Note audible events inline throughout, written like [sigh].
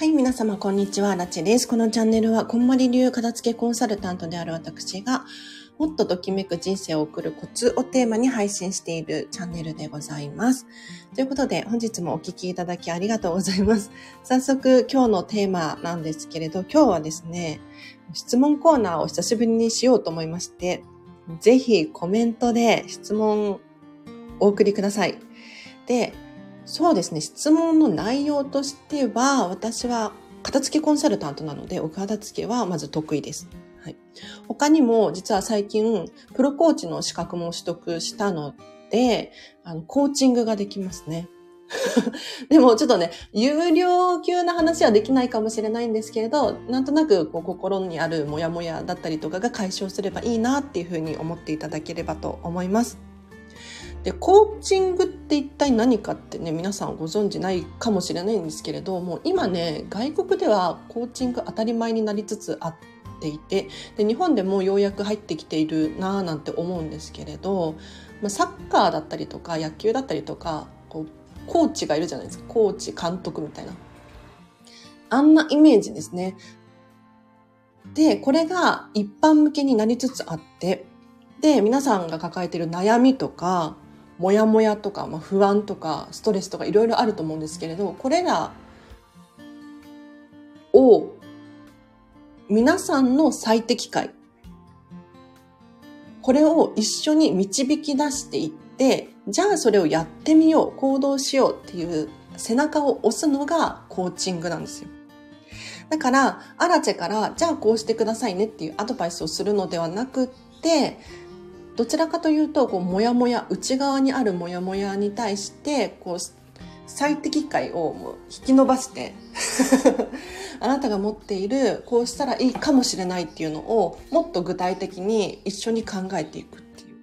はい、皆様、こんにちは。ラチです。このチャンネルは、こんまり流片付けコンサルタントである私が、もっとときめく人生を送るコツをテーマに配信しているチャンネルでございます。ということで、本日もお聴きいただきありがとうございます。早速、今日のテーマなんですけれど、今日はですね、質問コーナーを久しぶりにしようと思いまして、ぜひコメントで質問お送りください。で、そうですね、質問の内容としては、私は片付けコンサルタントなので、お片付けはまず得意です。はい。他にも、実は最近、プロコーチの資格も取得したので、あの、コーチングができますね。[laughs] でもちょっとね、有料級な話はできないかもしれないんですけれど、なんとなくこう心にあるモヤモヤだったりとかが解消すればいいなっていうふうに思っていただければと思います。で、コーチングって一体何かってね、皆さんご存知ないかもしれないんですけれど、も今ね、外国ではコーチング当たり前になりつつあっていて、で、日本でもようやく入ってきているなぁなんて思うんですけれど、まあ、サッカーだったりとか野球だったりとか、こう、コーチがいるじゃないですか。コーチ、監督みたいな。あんなイメージですね。で、これが一般向けになりつつあって、で、皆さんが抱えている悩みとか、モヤモヤとか、まあ、不安とかストレスとかいろいろあると思うんですけれどこれらを皆さんの最適解これを一緒に導き出していってじゃあそれをやってみよう行動しようっていう背中を押すのがコーチングなんですよ。だから、アラチェから、じゃあこうしてくださいねっていうアドバイスをするのではなくって、どちらかというとこうモヤモヤ内側にあるモヤモヤに対してこう最適解を引き伸ばして [laughs] あなたが持っているこうしたらいいかもしれないっていうのをもっと具体的に一緒に考えていくっていう。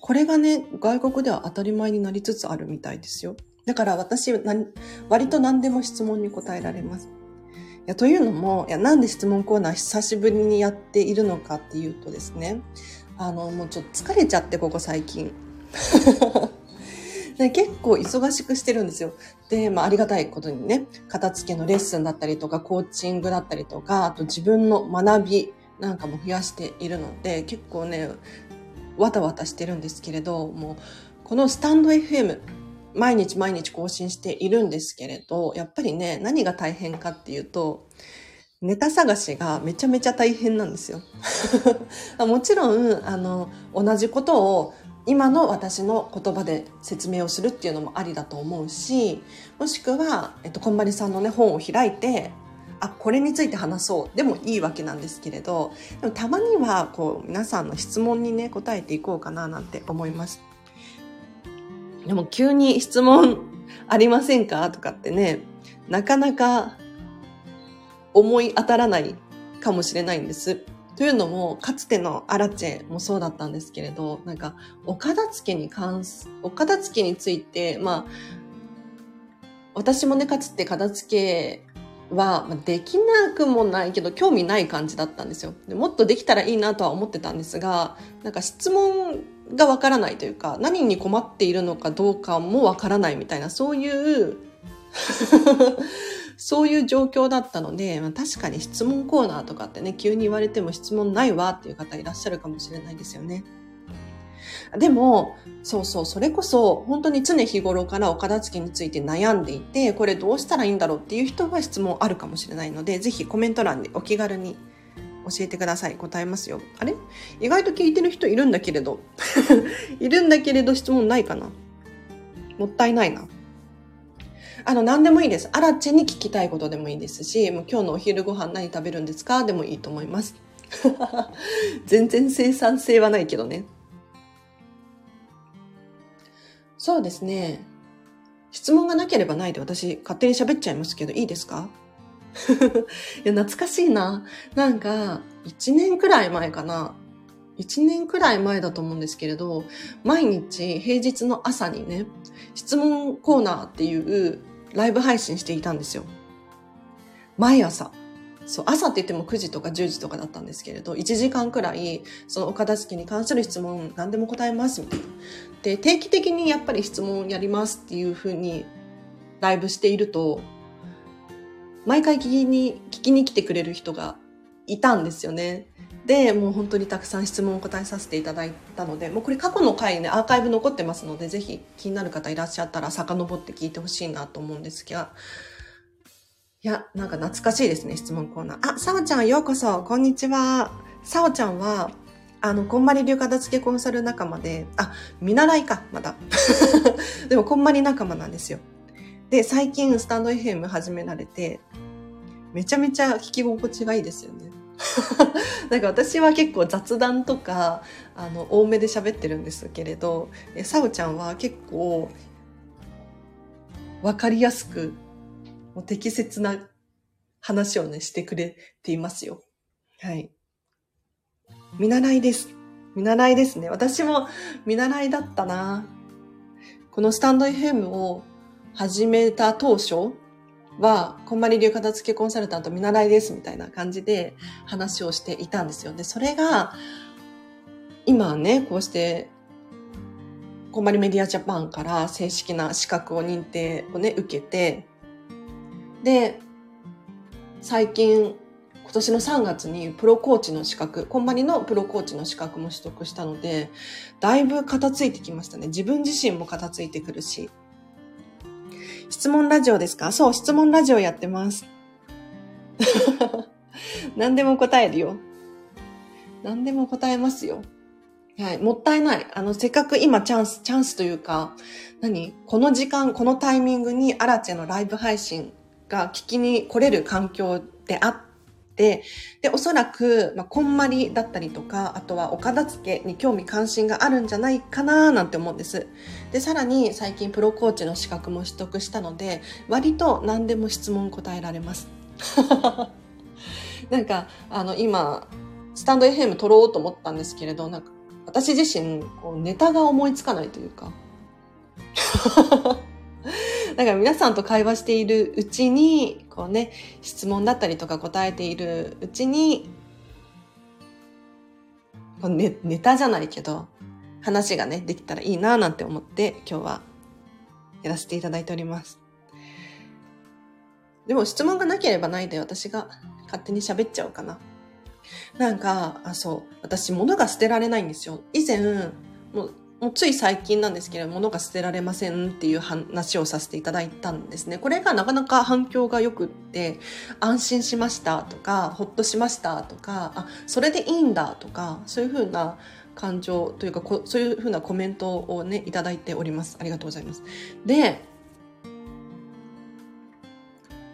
これがね外国では当たり前になりつつあるみたいですよ。だから私割と何でも質問に答えられます。いやというのもいやなんで質問コーナー久しぶりにやっているのかっていうとですねあの、もうちょっと疲れちゃって、ここ最近。で [laughs] 結構忙しくしてるんですよ。で、まあ、ありがたいことにね、片付けのレッスンだったりとか、コーチングだったりとか、あと自分の学びなんかも増やしているので、結構ね、わたわたしてるんですけれど、もう、このスタンド FM、毎日毎日更新しているんですけれど、やっぱりね、何が大変かっていうと、ネタ探しがめちゃめちゃ大変なんですよ。[laughs] もちろん、あの、同じことを今の私の言葉で説明をするっていうのもありだと思うし、もしくは、えっと、こんまりさんのね、本を開いて、あ、これについて話そうでもいいわけなんですけれど、でもたまには、こう、皆さんの質問にね、答えていこうかななんて思います。でも急に質問ありませんか？とかってね、なかなか思い当たらないかもしれないんです。というのも、かつてのアラチェもそうだったんですけれど、なんか、お片付けに関す、お片付けについて、まあ、私もね、かつて片付けは、できなくもないけど、興味ない感じだったんですよで。もっとできたらいいなとは思ってたんですが、なんか質問がわからないというか、何に困っているのかどうかもわからないみたいな、そういう [laughs] そういう状況だったので、まあ、確かに質問コーナーとかってね、急に言われても質問ないわっていう方いらっしゃるかもしれないですよね。でも、そうそう、それこそ、本当に常日頃からお片付けについて悩んでいて、これどうしたらいいんだろうっていう人は質問あるかもしれないので、ぜひコメント欄でお気軽に教えてください。答えますよ。あれ？意外と聞いてる人いるんだけれど。[laughs] いるんだけれど質問ないかな？もったいないな。あの、何でもいいです。アラチェに聞きたいことでもいいですし、もう今日のお昼ご飯何食べるんですかでもいいと思います。[laughs] 全然生産性はないけどね。そうですね。質問がなければないで私勝手に喋っちゃいますけどいいですか？[laughs] いや、懐かしいな。なんか、1年くらい前かな。1年くらい前だと思うんですけれど、毎日平日の朝にね、質問コーナーっていうライブ配信していたんですよ。毎朝。そう、朝って言っても9時とか10時とかだったんですけれど、1時間くらい、そのお片付けに関する質問何でも答えますみたいな。で、定期的にやっぱり質問やりますっていうふうにライブしていると、毎回聞きに、聞きに来てくれる人がいたんですよね。で、もう本当にたくさん質問を答えさせていただいたので、もうこれ過去の回ね、アーカイブ残ってますので、ぜひ気になる方いらっしゃったら遡って聞いてほしいなと思うんですが、いや、なんか懐かしいですね、質問コーナー。あ、さおちゃんようこそ、こんにちは。さおちゃんは、あの、こんまり流片付けコンサル仲間で、あ、見習いか、まだ。[laughs] でも、こんまり仲間なんですよ。で、最近、スタンド FM 始められて、めちゃめちゃ聞き心地がいいですよね。[laughs] なんか私は結構雑談とか、あの、多めで喋ってるんですけれど、えさおちゃんは結構、わかりやすくもう適切な話をね、してくれていますよ。はい。見習いです。見習いですね。私も見習いだったな。このスタンド FM を始めた当初は、こんまり流片付けコンサルタント見習いですみたいな感じで話をしていたんですよ。で、それが、今ね、こうして、こんまりメディアジャパンから正式な資格を認定をね、受けて、で、最近、今年の3月にプロコーチの資格、コンマニのプロコーチの資格も取得したので、だいぶ片付いてきましたね。自分自身も片付いてくるし。質問ラジオですか？そう、質問ラジオやってます。[laughs] 何でも答えるよ。何でも答えますよ。はい、もったいない。あの、せっかく今チャンス、チャンスというか、何？この時間、このタイミングにアラチェのライブ配信が聞きに来れる環境であって、で、おそらく、まあ、こんまりだったりとか、あとはお片付けに興味関心があるんじゃないかななんて思うんです。で、さらに最近プロコーチの資格も取得したので、割と何でも質問答えられます。[laughs] なんか、あの、今、スタンド FM 撮ろうと思ったんですけれど、なんか、私自身、こう、ネタが思いつかないというか。[laughs] だから皆さんと会話しているうちに、こうね、質問だったりとか答えているうちに、こうネネタじゃないけど、話がね、できたらいいななんて思って今日はやらせていただいております。でも質問がなければないで私が勝手に喋っちゃおうかな。なんか、あ、そう。私物が捨てられないんですよ。以前、もうもうつい最近なんですけれども、物が捨てられませんっていう話をさせていただいたんですね。これがなかなか反響が良くって、安心しましたとか、ほっとしましたとか、あ、それでいいんだとか、そういうふうな感情というか、そういうふうなコメントをね、いただいております。ありがとうございます。で、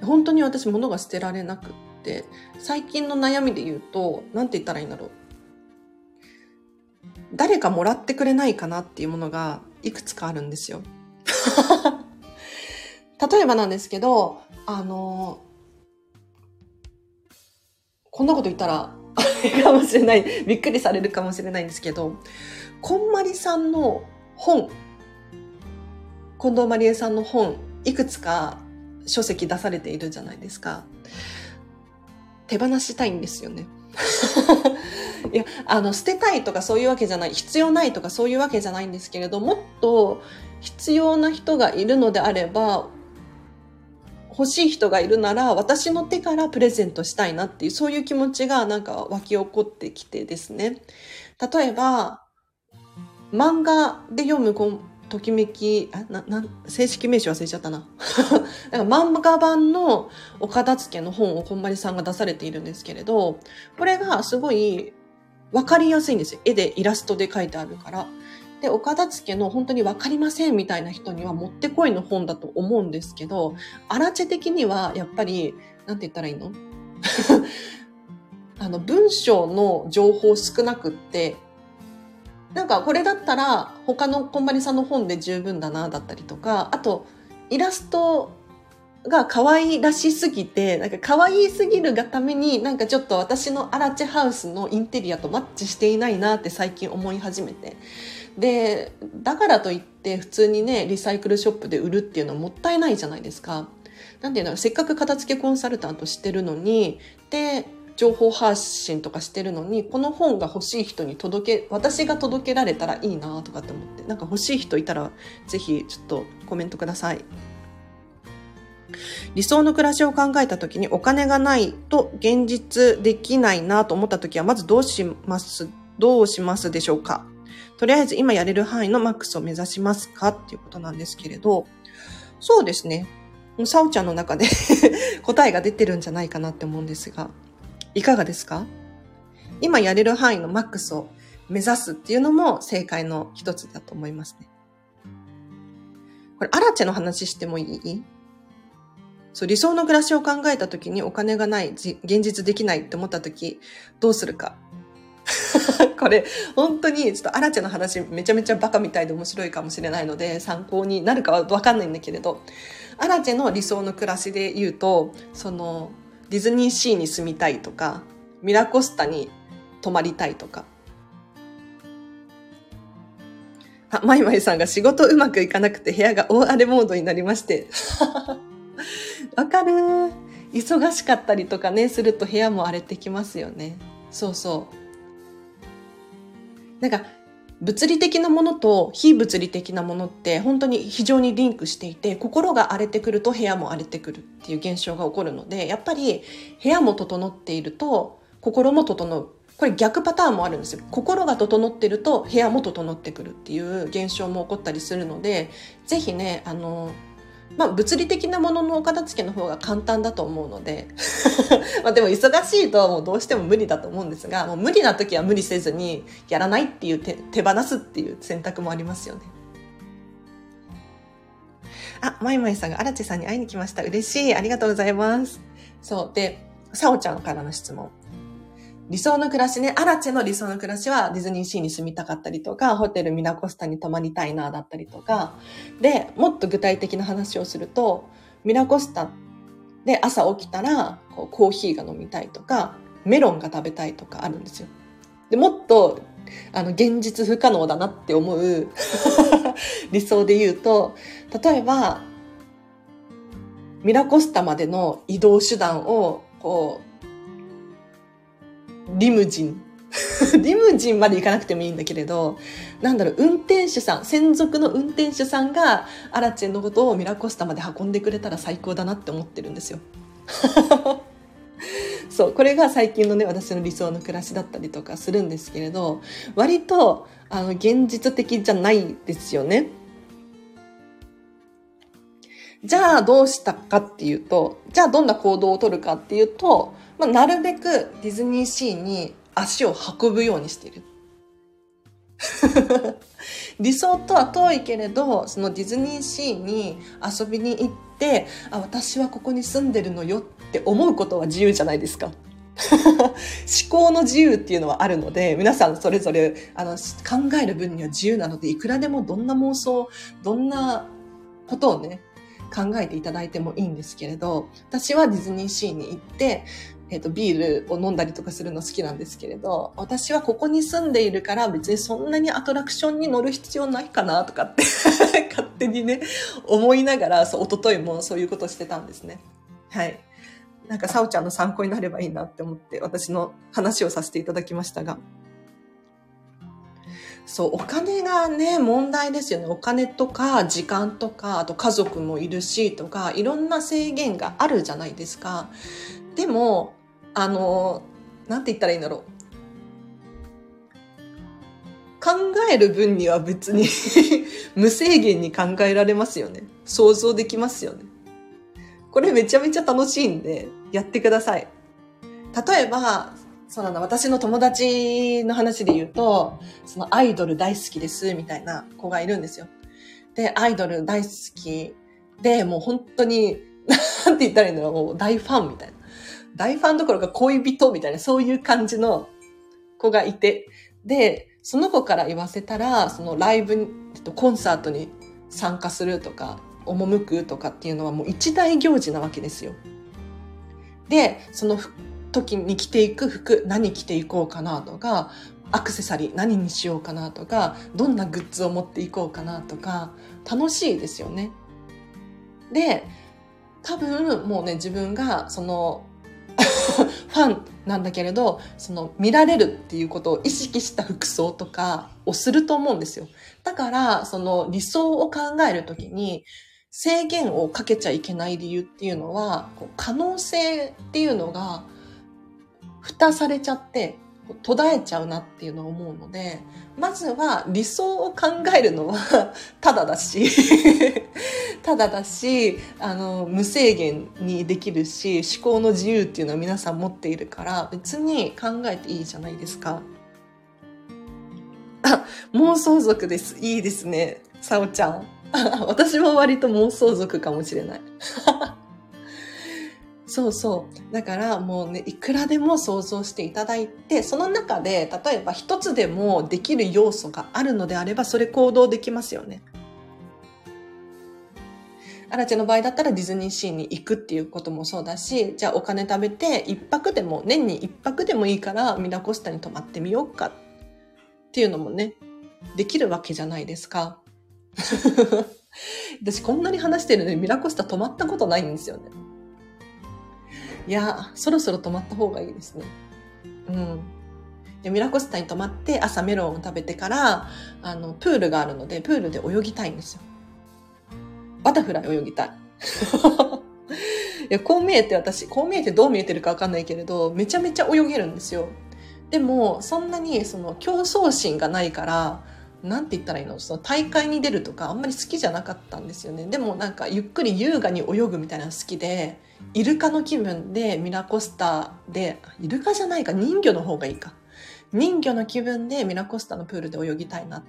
本当に私物が捨てられなくって、最近の悩みで言うと、なんて言ったらいいんだろう。誰かもらってくれないかなっていうものがいくつかあるんですよ。[laughs] 例えばなんですけど、あの、こんなこと言ったら、あれかもしれない、びっくりされるかもしれないんですけど、こんまりさんの本、近藤まりえさんの本、いくつか書籍出されているじゃないですか。手放したいんですよね。いや、あの、捨てたいとかそういうわけじゃない、必要ないとかそういうわけじゃないんですけれど、もっと必要な人がいるのであれば、欲しい人がいるなら、私の手からプレゼントしたいなっていう、そういう気持ちがなんか湧き起こってきてですね。例えば、漫画で読むときめき、あ、な、な、正式名称忘れちゃったな。[laughs] なんか漫画版のお片付けの本をこんまりさんが出されているんですけれど、これがすごいわかりやすいんですよ。絵でイラストで書いてあるから。で、お片付けの本当にわかりませんみたいな人にはもってこいの本だと思うんですけど、アラチェ的にはやっぱり、なんて言ったらいいの？[laughs] あの、文章の情報少なくって、なんかこれだったら他のコンバニさんの本で十分だな、だったりとか、あと、イラストが可愛らしすぎて、なんか可愛すぎるがために、なんかちょっと私のアラチハウスのインテリアとマッチしていないなって最近思い始めて。で、だからといって普通にね、リサイクルショップで売るっていうのはもったいないじゃないですか。なんていうのせっかく片付けコンサルタントしてるのに、で、情報発信とかしてるのに、この本が欲しい人に届け、私が届けられたらいいなとかって思って、なんか欲しい人いたら、ぜひちょっとコメントください。理想の暮らしを考えた時にお金がないと現実できないなと思った時はまずどうしますどうしますでしょうか？とりあえず今やれる範囲のマックスを目指しますか？っていうことなんですけれど、そうですね。さおちゃんの中で [laughs] 答えが出てるんじゃないかなって思うんですが、いかがですか？今やれる範囲のマックスを目指すっていうのも正解の一つだと思いますね。これ、アラチェの話してもいい？そう、理想の暮らしを考えた時にお金がない、現実できないって思った時、どうするか。[laughs] これ、本当に、ちょっとアラチェの話めちゃめちゃバカみたいで面白いかもしれないので、参考になるかはわかんないんだけれど、アラチェの理想の暮らしで言うと、その、ディズニーシーに住みたいとか、ミラコスタに泊まりたいとか。あ、マイマイさんが仕事うまくいかなくて部屋が大荒れモードになりまして。[laughs] わかる忙しかったりとかね、すると部屋も荒れてきますよね。そうそう。なんか、物理的なものと非物理的なものって本当に非常にリンクしていて心が荒れてくると部屋も荒れてくるっていう現象が起こるのでやっぱり部屋も整っていると心も整うこれ逆パターンもあるんですよ心が整ってると部屋も整ってくるっていう現象も起こったりするのでぜひねあのまあ、物理的なもののお片付けの方が簡単だと思うので [laughs] まあでも忙しいともうどうしても無理だと思うんですがもう無理な時は無理せずにやらないっていう手手放すっていう選択もありますよね。あ、まいまいさんが荒地さんに会いに来ました。嬉しい。ありがとうございます。そう。で、さおちゃんからの質問。理想の暮らしね、アラチェの理想の暮らしはディズニーシーに住みたかったりとか、ホテルミラコスタに泊まりたいな、だったりとか、で、もっと具体的な話をすると、ミラコスタで朝起きたらこうコーヒーが飲みたいとか、メロンが食べたいとかあるんですよ。で、もっと、あの、現実不可能だなって思う [laughs] 理想で言うと、例えば、ミラコスタまでの移動手段を、こう、リムジン。[laughs] リムジンまで行かなくてもいいんだけれど、なんだろう、運転手さん、専属の運転手さんが、アラチェンのことをミラコスタまで運んでくれたら最高だなって思ってるんですよ。[laughs] そう、これが最近のね、私の理想の暮らしだったりとかするんですけれど、割と、あの、現実的じゃないですよね。じゃあどうしたかっていうと、じゃあどんな行動をとるかっていうと、まあ、なるべくディズニーシーに足を運ぶようにしている。理想とは遠いけれど、そのディズニーシーに遊びに行って、あ、私はここに住んでるのよって思うことは自由じゃないですか。[laughs] 思考の自由っていうのはあるので、皆さんそれぞれあの考える分には自由なので、いくらでもどんな妄想、どんなことをね、考えていただいてもいいんですけれど、私はディズニーシーに行って、えっ、ー、と、ビールを飲んだりとかするの好きなんですけれど、私はここに住んでいるから別にそんなにアトラクションに乗る必要ないかなとかって [laughs] 勝手にね、思いながら、そう、一昨日もそういうことしてたんですね。はい。なんか、さおちゃんの参考になればいいなって思って、私の話をさせていただきましたが。そう、お金がね、問題ですよね。お金とか、時間とか、あと家族もいるし、とか、いろんな制限があるじゃないですか。でも、あの、なんて言ったらいいんだろう。考える分には別に [laughs] 無制限に考えられますよね。想像できますよね。これめちゃめちゃ楽しいんで、やってください。例えば、そうなんだ、私の友達の話で言うと、そのアイドル大好きです、みたいな子がいるんですよ。で、アイドル大好きで、もう本当に、[laughs] なんて言ったらいいんだろう、もう大ファンみたいな。大ファンどころか恋人みたいな、そういう感じの子がいて、で、その子から言わせたら、そのライブ、コンサートに参加するとか、赴くとかっていうのはもう一大行事なわけですよ。で、その時に着ていく服、何着ていこうかなとか、アクセサリー何にしようかなとか、どんなグッズを持っていこうかなとか、楽しいですよね。で、多分もうね、自分がそのファンなんだけれど、その見られるっていうことを意識した服装とかをすると思うんですよ。だから、その理想を考えるときに、制限をかけちゃいけない理由っていうのは、可能性っていうのが蓋されちゃって途絶えちゃうなっていうのを思うので、まずは理想を考えるのは [laughs] ただだしただだし、あの、無制限にできるし、思考の自由っていうのは皆さん持っているから、別に考えていいじゃないですか。あ、妄想族です。いいですね。さおちゃん。[laughs] 私も割と妄想族かもしれない。[laughs] そうそう。だからもうね、いくらでも想像していただいて、その中で、例えば一つでもできる要素があるのであれば、それ行動できますよね。アラチェの場合だったらディズニーシーに行くっていうこともそうだし、じゃあお金貯めて一泊でも、年に一泊でもいいからミラコスタに泊まってみようかっていうのもね、できるわけじゃないですか。[laughs] 私こんなに話してるのにミラコスタ泊まったことないんですよね。いや、そろそろ泊まった方がいいですね。うん。でミラコスタに泊まって朝メロンを食べてから、あの、プールがあるので、プールで泳ぎたいんですよ。バタフライ泳ぎたい。[laughs] いや、こう見えて私、こう見えてどう見えてるかわかんないけれど、めちゃめちゃ泳げるんですよ。でも、そんなにその競争心がないから、なんて言ったらいいの？その大会に出るとかあんまり好きじゃなかったんですよね。でもなんかゆっくり優雅に泳ぐみたいなの好きで、イルカの気分でミラコスタで、イルカじゃないか、人魚の方がいいか。人魚の気分でミラコスタのプールで泳ぎたいなっ。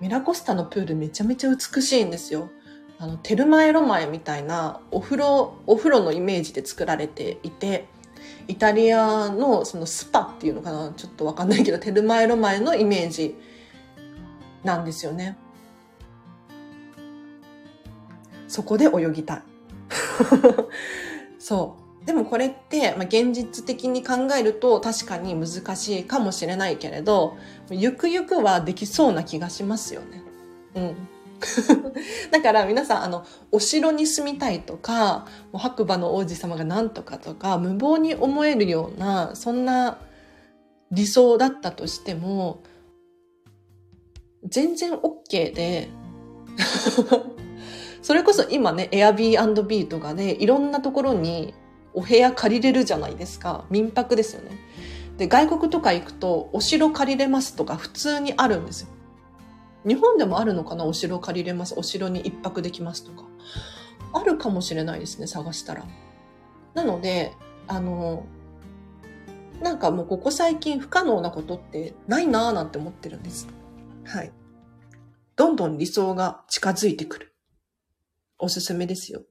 ミラコスタのプールめちゃめちゃ美しいんですよ。あの、テルマエロマエみたいなお風呂、お風呂のイメージで作られていて、イタリアのそのスパっていうのかなちょっとわかんないけど、テルマエロマエのイメージなんですよね。そこで泳ぎたい。[laughs] そう。でもこれって、まあ、現実的に考えると確かに難しいかもしれないけれど、ゆくゆくはできそうな気がしますよね。うん。[laughs] だから皆さん、あの、お城に住みたいとか、もう白馬の王子様が何とかとか、無謀に思えるような、そんな理想だったとしても、全然 OK で、[laughs] それこそ今ね、Airbnb とかでいろんなところにお部屋借りれるじゃないですか。民泊ですよね。で、外国とか行くとお城借りれますとか普通にあるんですよ。日本でもあるのかな？お城借りれます。お城に一泊できますとか。あるかもしれないですね、探したら。なので、あの、なんかもうここ最近不可能なことってないなぁなんて思ってるんです。はい。どんどん理想が近づいてくる。おすすめですよ。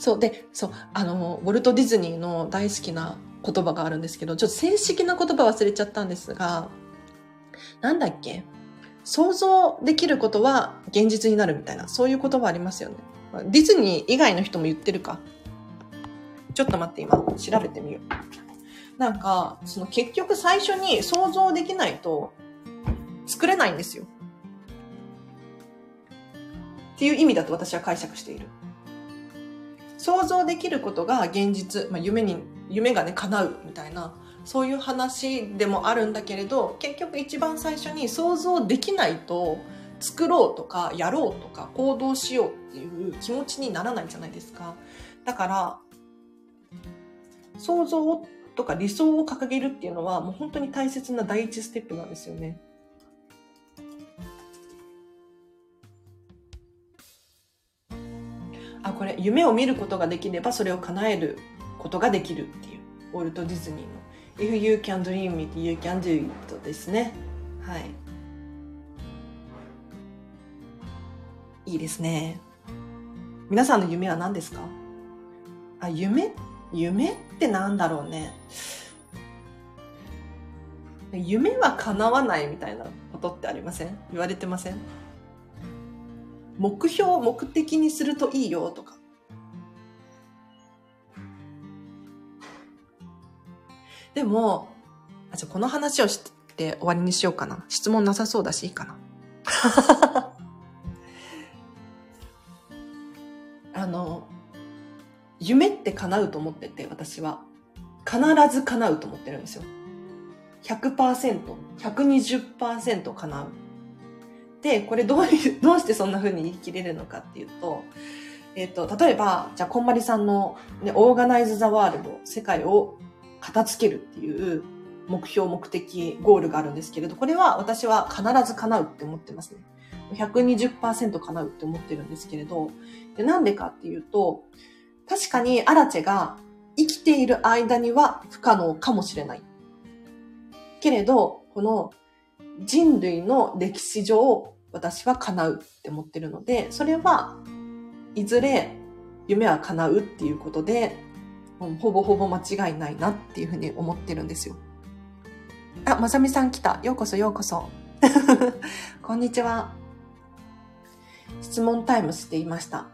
そうで、そう、あの、ウォルト・ディズニーの大好きな言葉があるんですけど、ちょっと正式な言葉忘れちゃったんですが、なんだっけ？想像できることは現実になるみたいな、そういう言葉ありますよね。ディズニー以外の人も言ってるか？ちょっと待って、今、調べてみよう。なんか、その結局最初に想像できないと作れないんですよ。っていう意味だと私は解釈している。想像できることが現実、まあ、夢に、夢がね、叶うみたいな、そういう話でもあるんだけれど、結局一番最初に想像できないと、作ろうとか、やろうとか、行動しようっていう気持ちにならないじゃないですか。だから、想像とか理想を掲げるっていうのは、もう本当に大切な第一ステップなんですよね。夢を見ることができればそれを叶えることができるっていう、ウォルト・ディズニーの If you can dream it, you can do it ですね。はい。いいですね。皆さんの夢は何ですか？あ、夢？夢って何だろうね。夢は叶わないみたいなことってありません？言われてません？目標を、目的にするといいよとか。でも、あ、じゃこの話をして終わりにしようかな。質問なさそうだしいいかな。[laughs] あの、夢って叶うと思ってて、私は。必ず叶うと思ってるんですよ。100%、120%叶う。で、これどういう、[laughs] どうしてそんな風に言い切れるのかっていうと、えっ、ー、と、例えば、じゃあ、こんまりさんの、ね、オーガナイズ・ザ・ワールド、世界を片付けるっていう目標、目的、ゴールがあるんですけれど、これは私は必ず叶うって思ってますね。120%叶うって思ってるんですけれど、でなんでかっていうと、確かにアラチェが生きている間には不可能かもしれない。けれど、この人類の歴史上、私は叶うって思ってるので、それはいずれ夢は叶うっていうことで、ほぼほぼ間違いないなっていうふうに思ってるんですよ。あ、まさみさん来た。ようこそようこそ。[laughs] こんにちは。質問タイムしていました。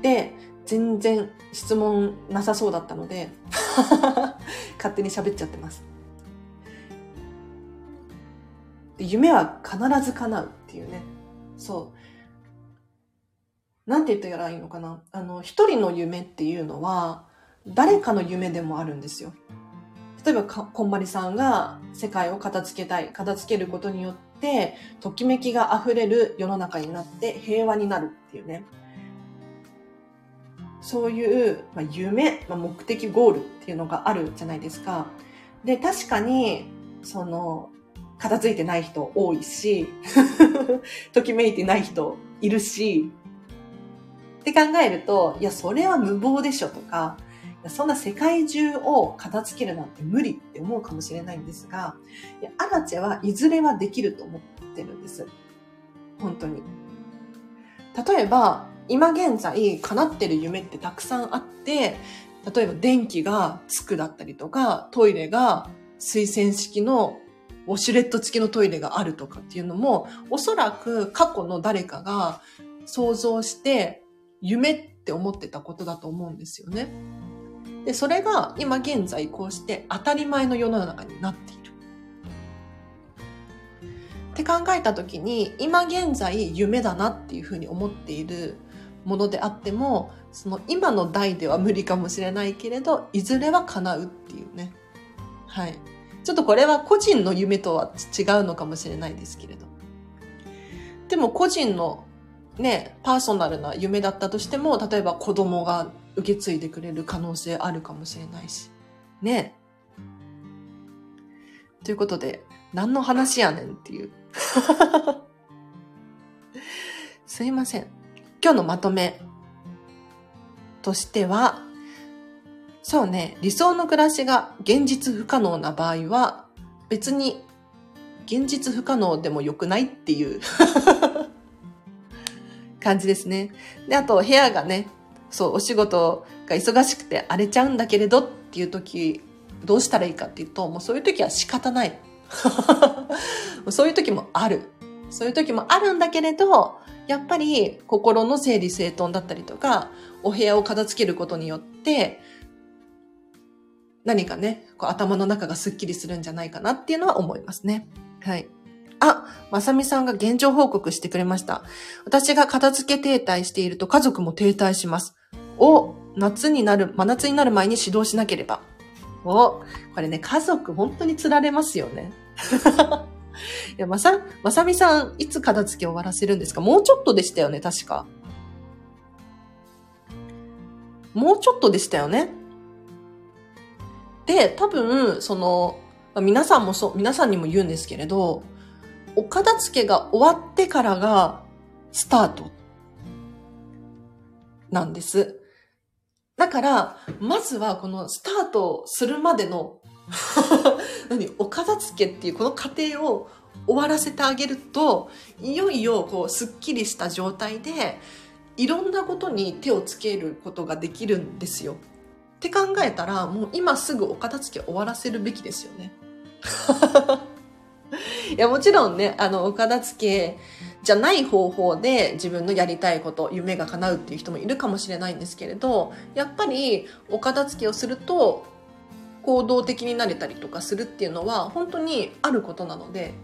で、全然質問なさそうだったので [laughs] 勝手に喋っちゃってます。夢は必ず叶うっていうね。そう。なんて言ったらいいのかな。あの、一人の夢っていうのは、誰かの夢でもあるんですよ。例えばこんまりさんが世界を片付けたい片付けることによってときめきが溢れる世の中になって平和になるっていうねそういう、まあ、夢、まあ、目的ゴールっていうのがあるじゃないですかで確かにその片付いてない人多いし [laughs] ときめいてない人いるしって考えるといやそれは無謀でしょとかそんな世界中を片付けるなんて無理って思うかもしれないんですが、アラチェはいずれはできると思ってるんです。本当に。例えば、今現在叶ってる夢ってたくさんあって、例えば電気がつくだったりとか、トイレが水洗式のウォシュレット付きのトイレがあるとかっていうのも、おそらく過去の誰かが想像して夢って思ってたことだと思うんですよね。で、それが今現在こうして当たり前の世の中になっている。って考えた時に、今現在夢だなっていうふうに思っているものであっても、その今の代では無理かもしれないけれど、いずれは叶うっていうね。はい。ちょっとこれは個人の夢とは違うのかもしれないですけれど。でも個人のね、パーソナルな夢だったとしても、例えば子供が受け継いでくれる可能性あるかもしれないし。ね。ということで、何の話やねんっていう。[laughs] すいません。今日のまとめとしては、そうね、理想の暮らしが現実不可能な場合は、別に現実不可能でも良くないっていう [laughs] 感じですね。で、あと部屋がね、そう、お仕事が忙しくて荒れちゃうんだけれどっていう時、どうしたらいいかっていうと、もうそういう時は仕方ない。[laughs] そういう時もある。そういう時もあるんだけれど、やっぱり心の整理整頓だったりとか、お部屋を片付けることによって、何かね、こう頭の中がスッキリするんじゃないかなっていうのは思いますね。はい。あ、まさみさんが現状報告してくれました。私が片付け停滞していると家族も停滞します。を夏になる、真夏になる前に指導しなければ。お、これね、家族本当に釣られますよね。[laughs] いや、まさ、まさみさん、いつ片付け終わらせるんですか？もうちょっとでしたよね、確か。もうちょっとでしたよね。で、多分、その、皆さんもそう、皆さんにも言うんですけれど、お片付けが終わってからがスタートなんです。だから、まずはこのスタートするまでの [laughs] 何、お片付けっていうこの過程を終わらせてあげると、いよいよこう、すっきりした状態で、いろんなことに手をつけることができるんですよ。って考えたら、もう今すぐお片付け終わらせるべきですよね。[laughs] いや、もちろんね、あの、お片付けじゃない方法で自分のやりたいこと、夢が叶うっていう人もいるかもしれないんですけれど、やっぱりお片付けをすると行動的になれたりとかするっていうのは本当にあることなので、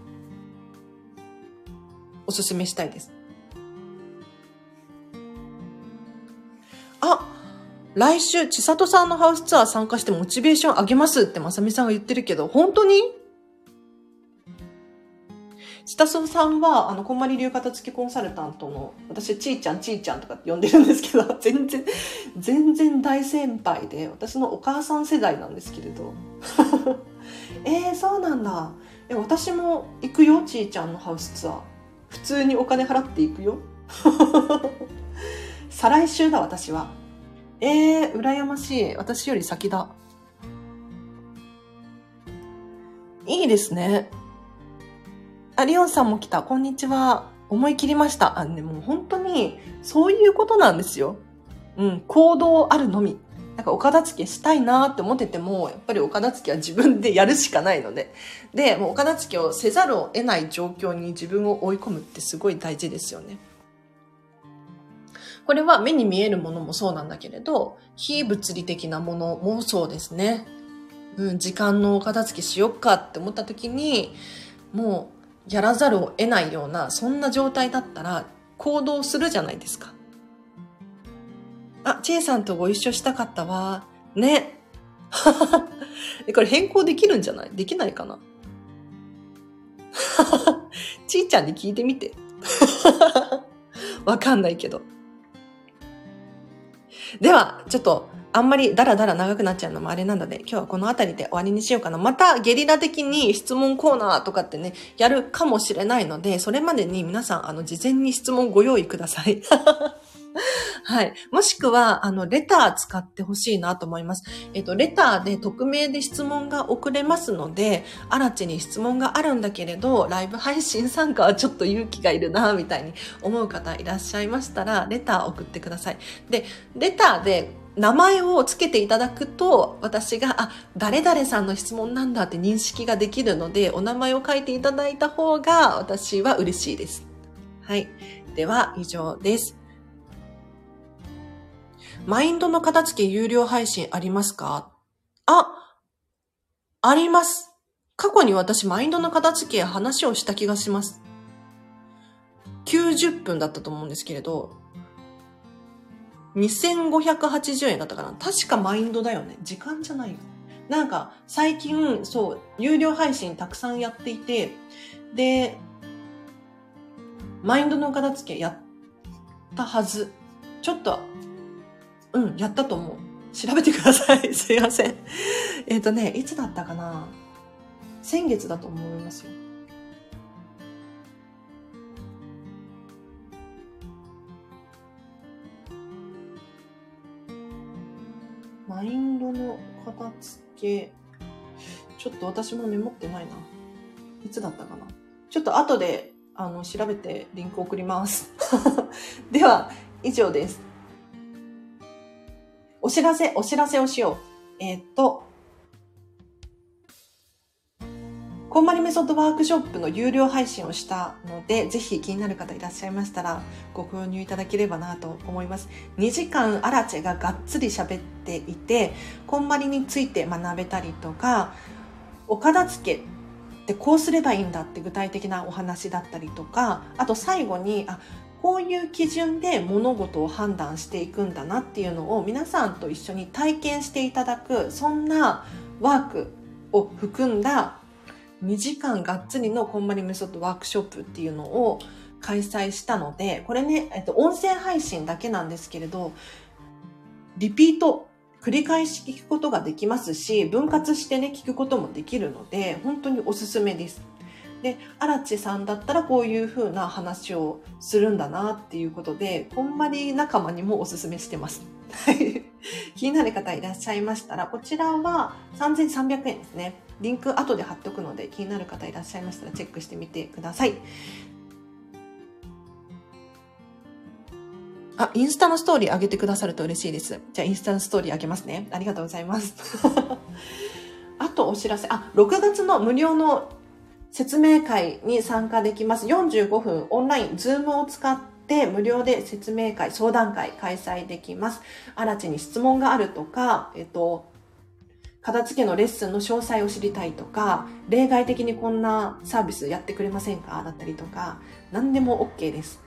おすすめしたいです。あ来週、千里さんのハウスツアー参加してモチベーション上げますってまさみさんが言ってるけど、本当に？ちたそさんは、あの、こんまり流片付けコンサルタントの、私、ちーちゃん、ちーちゃんとかって呼んでるんですけど、[laughs] 全然、全然大先輩で、私のお母さん世代なんですけれど。[laughs] えー、そうなんだ。え、私も行くよ、ちーちゃんのハウスツアー。普通にお金払って行くよ。[laughs] 再来週だ、私は。えー、羨ましい。私より先だ。いいですね。あ、リオンさんも来た。こんにちは。思い切りました。あ、ね、もう本当に、そういうことなんですよ。うん、行動あるのみ。なんかお片付けしたいなって思ってても、やっぱりお片付けは自分でやるしかないので。で、もうお片付けをせざるを得ない状況に自分を追い込むってすごい大事ですよね。これは目に見えるものもそうなんだけれど、非物理的なものもそうですね。うん、時間のお片付けしよっかって思った時に、もうやらざるを得ないような、そんな状態だったら行動するじゃないですか。あ、ちえさんとご一緒したかったわ。ね。[laughs] これ変更できるんじゃない？できないかな？[laughs] ちーちゃんに聞いてみて。[laughs] わかんないけど。では、ちょっと、あんまりダラダラ長くなっちゃうのもあれなので、今日はこの辺りで終わりにしようかな。またゲリラ的に質問コーナーとかってね、やるかもしれないので、それまでに皆さん、あの、事前に質問ご用意ください。[laughs] はい。もしくは、あの、レター使ってほしいなと思います。えっと、レターで匿名で質問が送れますので、アラチに質問があるんだけれど、ライブ配信参加はちょっと勇気がいるな、みたいに思う方いらっしゃいましたら、レター送ってください。で、レターで名前を付けていただくと、私が、あ、誰々さんの質問なんだって認識ができるので、お名前を書いていただいた方が、私は嬉しいです。はい。では、以上です。マインドの片付け有料配信ありますか？あ、あります。過去に私マインドの片付け話をした気がします。90分だったと思うんですけれど、2580円だったかな確かマインドだよね。時間じゃないよ。なんか、最近、そう、有料配信たくさんやっていて、で、マインドの片付けやったはず。ちょっとうん、やったと思う。調べてください。[laughs] すいません。えっ、とね、いつだったかな先月だと思いますよ。マインドの片付け、ちょっと私もメモってないな。いつだったかなちょっと後で、あの、調べてリンク送ります。[laughs] では、以上です。お知らせ、お知らせをしよう。えー、っと、こんまりメソッドワークショップの有料配信をしたので、ぜひ気になる方いらっしゃいましたら、ご購入いただければなと思います。2時間アラチェががっつり喋っていて、こんまりについて学べたりとか、お片付けってこうすればいいんだって具体的なお話だったりとか、あと最後に、あ、こういう基準で物事を判断していくんだなっていうのを皆さんと一緒に体験していただくそんなワークを含んだ2時間がっつりのこんまりメソッドワークショップっていうのを開催したので、これね、えっと、音声配信だけなんですけれど、リピート、繰り返し聞くことができますし、分割してね、聞くこともできるので、本当におすすめです。で、荒地さんだったらこういう風な話をするんだなっていうことで、こんまり仲間にもおすすめしてます。気になる方いらっしゃいましたら、こちらは3300円ですね。リンク後で貼っておくので、気になる方いらっしゃいましたらチェックしてみてください。あ、インスタのストーリー上げてくださると嬉しいです。じゃあ、インスタのストーリー上げますね。ありがとうございます。[laughs] あとお知らせ、あ、6月の無料の説明会に参加できます。45分オンライン、ズームを使って無料で説明会、相談会開催できます。あらちに質問があるとか、えっと、片付けのレッスンの詳細を知りたいとか、例外的にこんなサービスやってくれませんか？だったりとか、何でも OK です。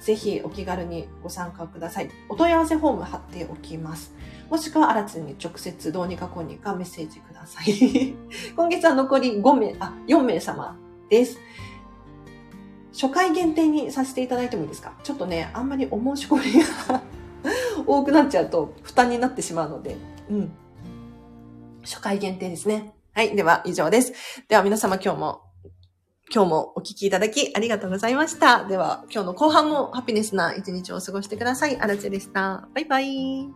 ぜひお気軽にご参加ください。お問い合わせフォーム貼っておきます。もしくは、あらつに直接どうにかこうにかメッセージください。[laughs] 今月は残り5名、あ、4名様です。初回限定にさせていただいてもいいですか？ちょっとね、あんまりお申し込みが多くなっちゃうと負担になってしまうので、うん。初回限定ですね。はい。では、以上です。では、皆様今日も今日もお聞きいただきありがとうございました。では、今日の後半もハピネスな一日を過ごしてください。あらちでした。バイバイ。